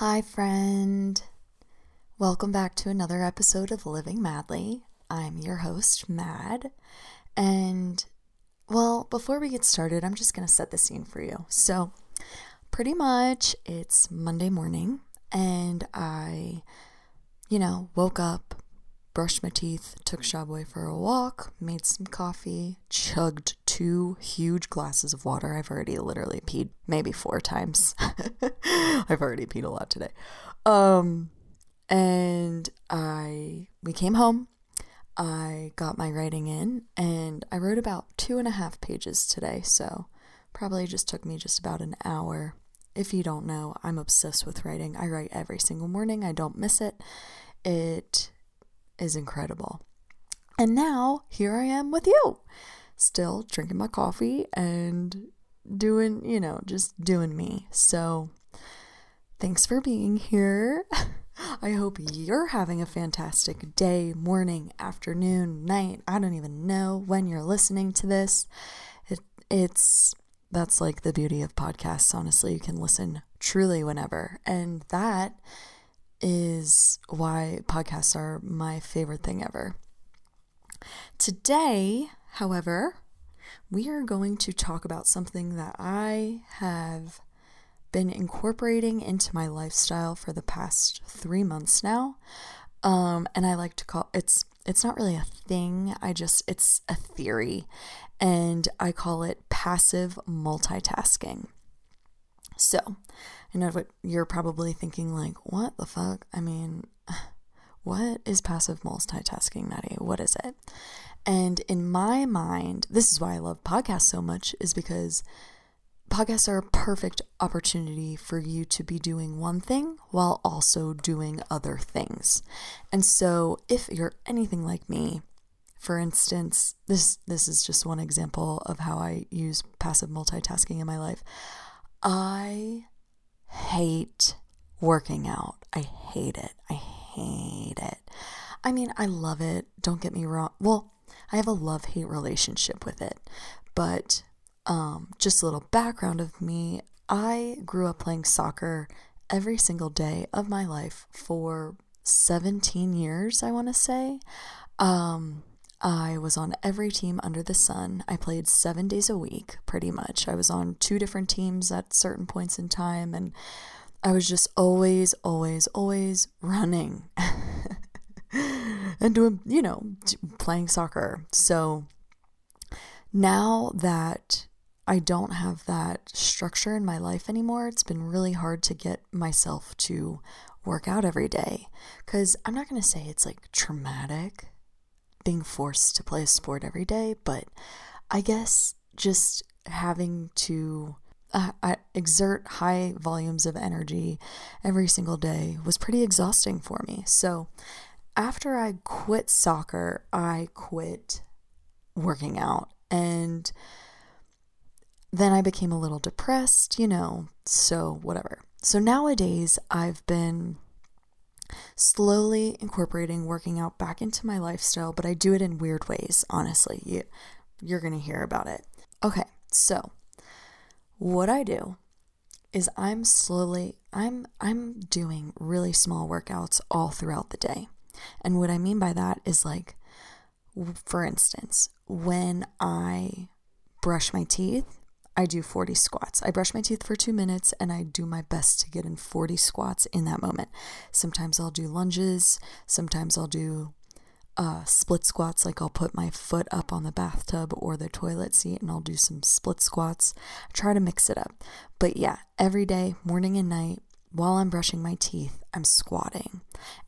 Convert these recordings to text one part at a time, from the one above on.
Hi, friend. Welcome back to another episode of Living Madly. I'm your host, Mad. And, well, before we get started, I'm just going to set the scene for you. So, pretty much it's Monday morning, and I, you know, woke up, brushed my teeth, took Shawboy for a walk, made some coffee, chugged two huge glasses of water. I've already literally peed maybe four times. I've already peed a lot today. Um, and I we came home. I got my writing in, and I wrote about two and a half pages today. So probably just took me just about an hour. If you don't know, I'm obsessed with writing. I write every single morning. I don't miss it. It is incredible. And now here I am with you, still drinking my coffee and doing, you know, just doing me. So thanks for being here. I hope you're having a fantastic day, morning, afternoon, night. I don't even know when you're listening to this. It, it's that's like the beauty of podcasts, honestly. You can listen truly whenever. And that is why podcasts are my favorite thing ever. Today, however, we are going to talk about something that I have been incorporating into my lifestyle for the past three months now. Um, and I like to call it's it's not really a thing. I just it's a theory, and I call it passive multitasking. So, I know what you're probably thinking, like, what the fuck? I mean, what is passive multitasking, Maddie? What is it? And in my mind, this is why I love podcasts so much, is because podcasts are a perfect opportunity for you to be doing one thing while also doing other things. And so, if you're anything like me, for instance, this this is just one example of how I use passive multitasking in my life. I hate working out. I hate it. I hate it. I mean, I love it. Don't get me wrong. Well, I have a love hate relationship with it. But um, just a little background of me I grew up playing soccer every single day of my life for 17 years, I want to say. Um, I was on every team under the sun. I played seven days a week, pretty much. I was on two different teams at certain points in time, and I was just always, always, always running and doing, you know, playing soccer. So now that I don't have that structure in my life anymore. It's been really hard to get myself to work out every day because I'm not going to say it's like traumatic being forced to play a sport every day, but I guess just having to uh, exert high volumes of energy every single day was pretty exhausting for me. So after I quit soccer, I quit working out and then I became a little depressed, you know, so whatever. So nowadays, I've been slowly incorporating working out back into my lifestyle, but I do it in weird ways, honestly. You, you're going to hear about it. Okay, so what I do is I'm slowly I'm I'm doing really small workouts all throughout the day. And what I mean by that is like for instance, when I brush my teeth, I do 40 squats. I brush my teeth for two minutes and I do my best to get in 40 squats in that moment. Sometimes I'll do lunges, sometimes I'll do uh, split squats, like I'll put my foot up on the bathtub or the toilet seat and I'll do some split squats. I try to mix it up. But yeah, every day, morning and night, while I'm brushing my teeth, I'm squatting.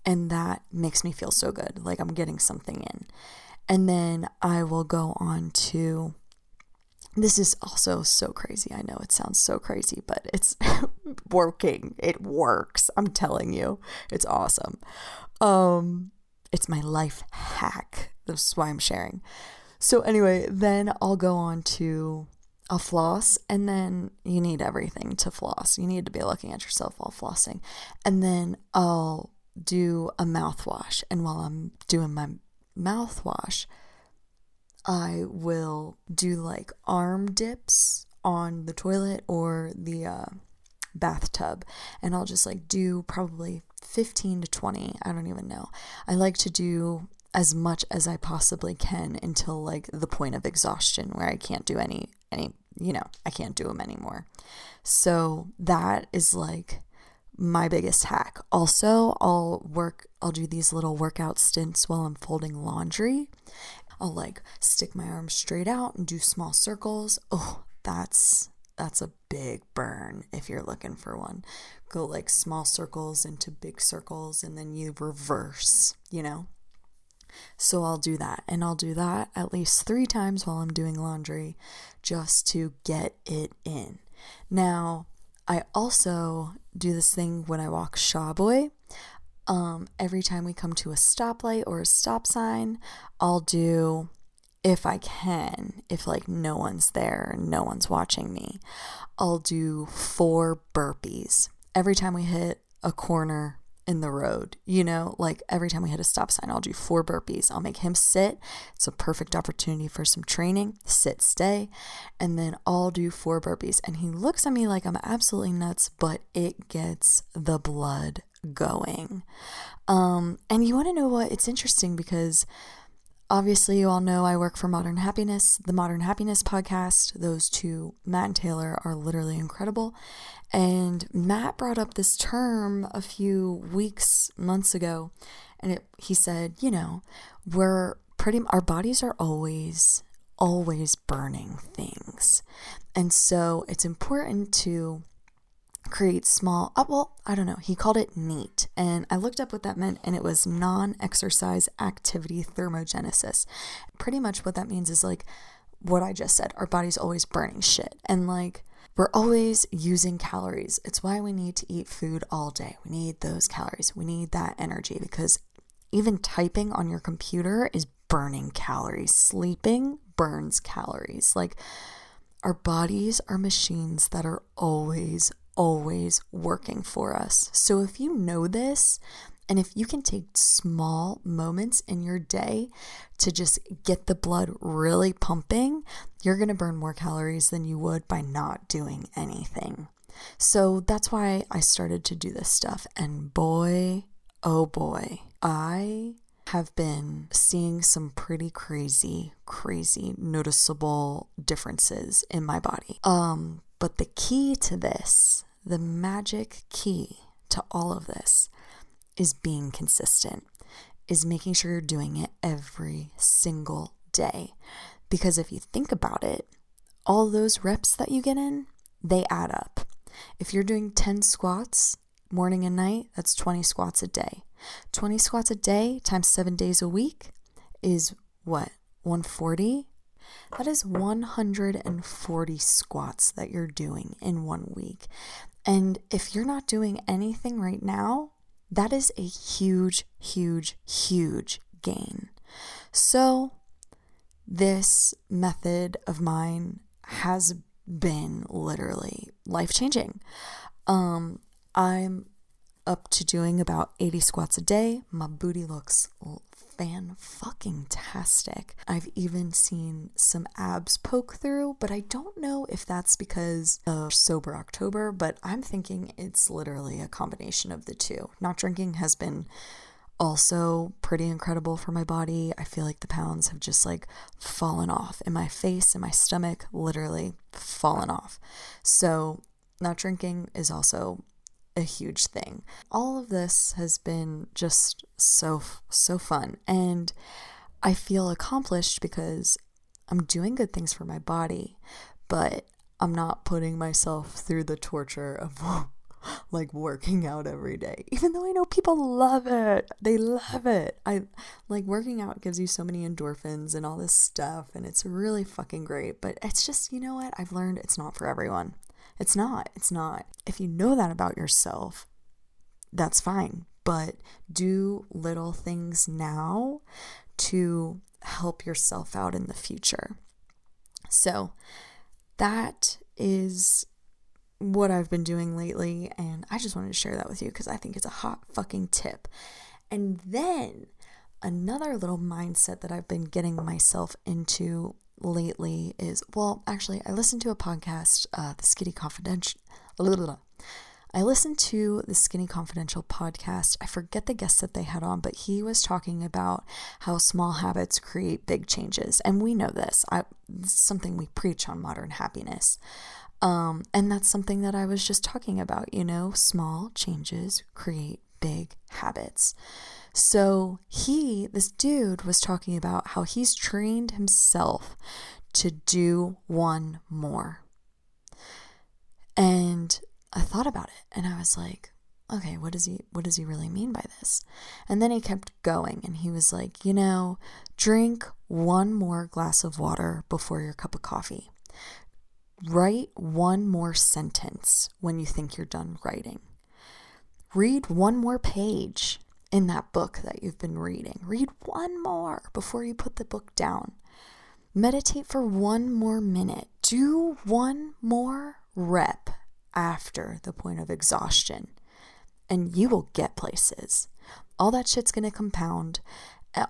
And that makes me feel so good, like I'm getting something in. And then I will go on to this is also so crazy. I know it sounds so crazy, but it's working. It works. I'm telling you. It's awesome. Um it's my life hack. That's why I'm sharing. So anyway, then I'll go on to a floss and then you need everything to floss. You need to be looking at yourself while flossing. And then I'll do a mouthwash and while I'm doing my mouthwash, I will do like arm dips on the toilet or the uh, bathtub and I'll just like do probably 15 to 20. I don't even know. I like to do as much as I possibly can until like the point of exhaustion where I can't do any any you know, I can't do them anymore. So that is like my biggest hack. Also, I'll work I'll do these little workout stints while I'm folding laundry. I'll like stick my arms straight out and do small circles. Oh, that's that's a big burn if you're looking for one. Go like small circles into big circles and then you reverse, you know? So I'll do that. And I'll do that at least three times while I'm doing laundry just to get it in. Now, I also do this thing when I walk Shawboy. Um, every time we come to a stoplight or a stop sign, I'll do, if I can, if like no one's there, no one's watching me, I'll do four burpees. Every time we hit a corner in the road. You know, like every time we hit a stop sign, I'll do four burpees. I'll make him sit. It's a perfect opportunity for some training. Sit, stay. And then I'll do four burpees. And he looks at me like I'm absolutely nuts, but it gets the blood going. Um, and you want to know what? It's interesting because Obviously, you all know I work for Modern Happiness, the Modern Happiness podcast. Those two, Matt and Taylor, are literally incredible. And Matt brought up this term a few weeks, months ago, and it, he said, you know, we're pretty, our bodies are always, always burning things. And so it's important to create small, oh, well, I don't know. He called it NEAT. And I looked up what that meant, and it was non exercise activity thermogenesis. Pretty much what that means is like what I just said our body's always burning shit. And like, we're always using calories. It's why we need to eat food all day. We need those calories. We need that energy because even typing on your computer is burning calories. Sleeping burns calories. Like, our bodies are machines that are always, always working for us. So if you know this, and if you can take small moments in your day to just get the blood really pumping, you're going to burn more calories than you would by not doing anything. So that's why I started to do this stuff. And boy, oh boy, I have been seeing some pretty crazy, crazy noticeable differences in my body. Um, but the key to this the magic key to all of this is being consistent, is making sure you're doing it every single day. Because if you think about it, all those reps that you get in, they add up. If you're doing 10 squats morning and night, that's 20 squats a day. 20 squats a day times seven days a week is what? 140? That is 140 squats that you're doing in one week. And if you're not doing anything right now, that is a huge, huge, huge gain. So, this method of mine has been literally life changing. Um, I'm up to doing about 80 squats a day. My booty looks fan fucking tastic. I've even seen some abs poke through, but I don't know if that's because of sober October, but I'm thinking it's literally a combination of the two. Not drinking has been also pretty incredible for my body. I feel like the pounds have just like fallen off in my face and my stomach, literally fallen off. So, not drinking is also a huge thing. All of this has been just so, so fun. And I feel accomplished because I'm doing good things for my body, but I'm not putting myself through the torture of like working out every day. Even though I know people love it. They love it. I like working out gives you so many endorphins and all this stuff and it's really fucking great, but it's just, you know what? I've learned it's not for everyone. It's not. It's not. If you know that about yourself, that's fine. But do little things now to help yourself out in the future. So that is what I've been doing lately. And I just wanted to share that with you because I think it's a hot fucking tip. And then another little mindset that I've been getting myself into lately is well, actually, I listened to a podcast, uh, the Skinny Confidential. I listened to the Skinny Confidential podcast. I forget the guest that they had on, but he was talking about how small habits create big changes. And we know this. I, this is something we preach on modern happiness. Um, and that's something that I was just talking about. You know, small changes create big habits. So he, this dude, was talking about how he's trained himself to do one more. And I thought about it and I was like, okay, what does he what does he really mean by this? And then he kept going and he was like, you know, drink one more glass of water before your cup of coffee. Write one more sentence when you think you're done writing. Read one more page in that book that you've been reading. Read one more before you put the book down. Meditate for one more minute. Do one more rep after the point of exhaustion, and you will get places. All that shit's gonna compound.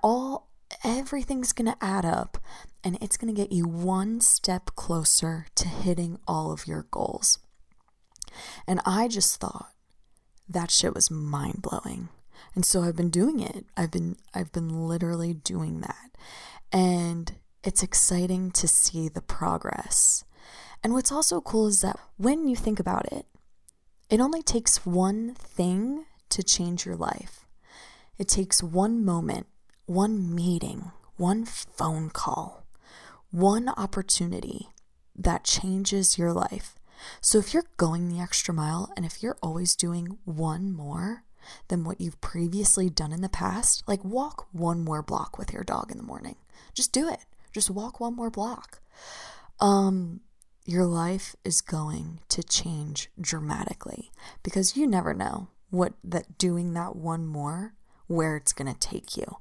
All everything's gonna add up, and it's gonna get you one step closer to hitting all of your goals. And I just thought that shit was mind blowing. And so I've been doing it. I've been I've been literally doing that. And it's exciting to see the progress. And what's also cool is that when you think about it, it only takes one thing to change your life. It takes one moment, one meeting, one phone call, one opportunity that changes your life. So if you're going the extra mile and if you're always doing one more than what you've previously done in the past, like walk one more block with your dog in the morning. Just do it. Just walk one more block. Um your life is going to change dramatically because you never know what that doing that one more where it's going to take you.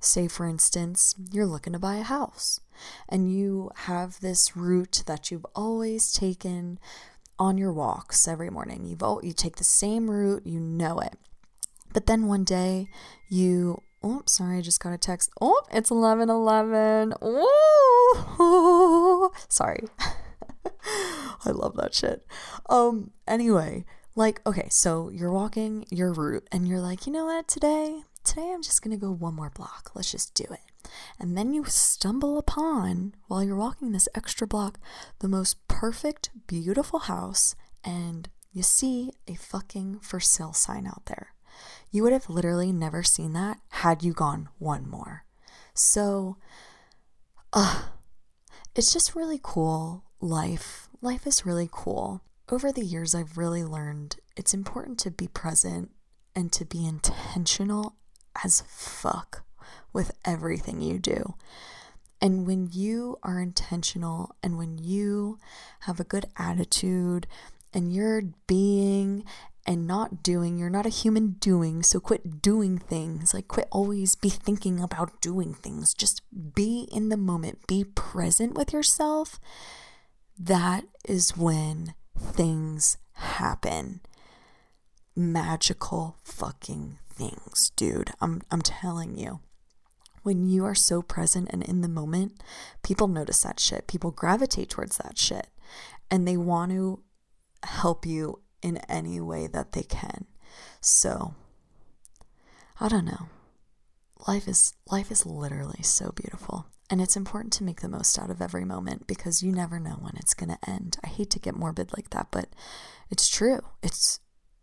Say for instance, you're looking to buy a house and you have this route that you've always taken on your walks every morning. You've all, you take the same route, you know it. But then one day you oh sorry, I just got a text. Oh, it's 11:11. Oh. Sorry. I love that shit. Um, anyway, like, okay, so you're walking your route and you're like, you know what, today, today I'm just gonna go one more block. Let's just do it. And then you stumble upon, while you're walking this extra block, the most perfect, beautiful house, and you see a fucking for sale sign out there. You would have literally never seen that had you gone one more. So, uh, it's just really cool life. Life is really cool. Over the years, I've really learned it's important to be present and to be intentional as fuck with everything you do. And when you are intentional and when you have a good attitude and you're being and not doing, you're not a human doing. So quit doing things. Like, quit always be thinking about doing things. Just be in the moment, be present with yourself that is when things happen. Magical fucking things, dude. I'm I'm telling you. When you are so present and in the moment, people notice that shit. People gravitate towards that shit. And they want to help you in any way that they can. So, I don't know. Life is life is literally so beautiful. And it's important to make the most out of every moment because you never know when it's going to end. I hate to get morbid like that, but it's true. It's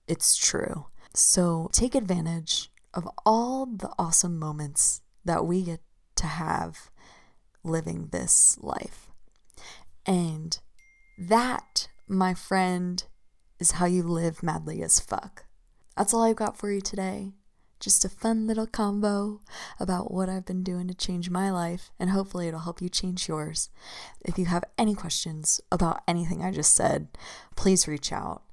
it's true. So take advantage of all the awesome moments that we get to have living this life. And that, my friend, is how you live madly as fuck. That's all I've got for you today just a fun little combo about what I've been doing to change my life, and hopefully it'll help you change yours. If you have any questions about anything I just said, please reach out.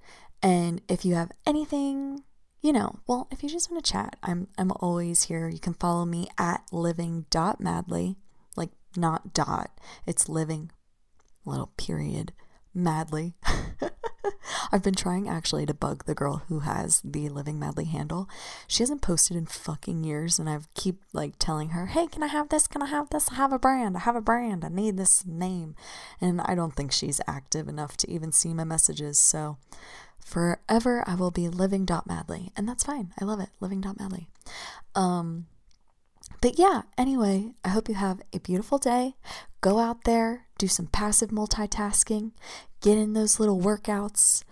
And if you have anything, you know, well, if you just want to chat, I'm I'm always here. You can follow me at living.madly, like not dot. It's living little period madly. I've been trying actually to bug the girl who has the Living Madly handle. She hasn't posted in fucking years, and I've keep like telling her, "Hey, can I have this? Can I have this? I have a brand. I have a brand. I need this name." And I don't think she's active enough to even see my messages. So forever, I will be living dot madly, and that's fine. I love it, living dot madly. Um, but yeah, anyway, I hope you have a beautiful day. Go out there, do some passive multitasking, get in those little workouts.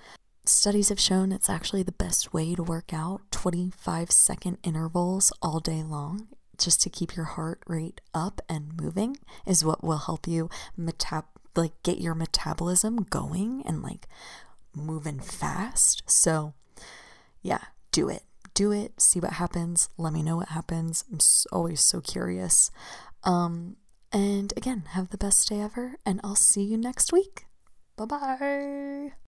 Studies have shown it's actually the best way to work out 25 second intervals all day long just to keep your heart rate up and moving is what will help you metab like get your metabolism going and like moving fast. So, yeah, do it do it, see what happens, let me know what happens. I'm always so curious. Um, and again, have the best day ever, and I'll see you next week. Bye bye.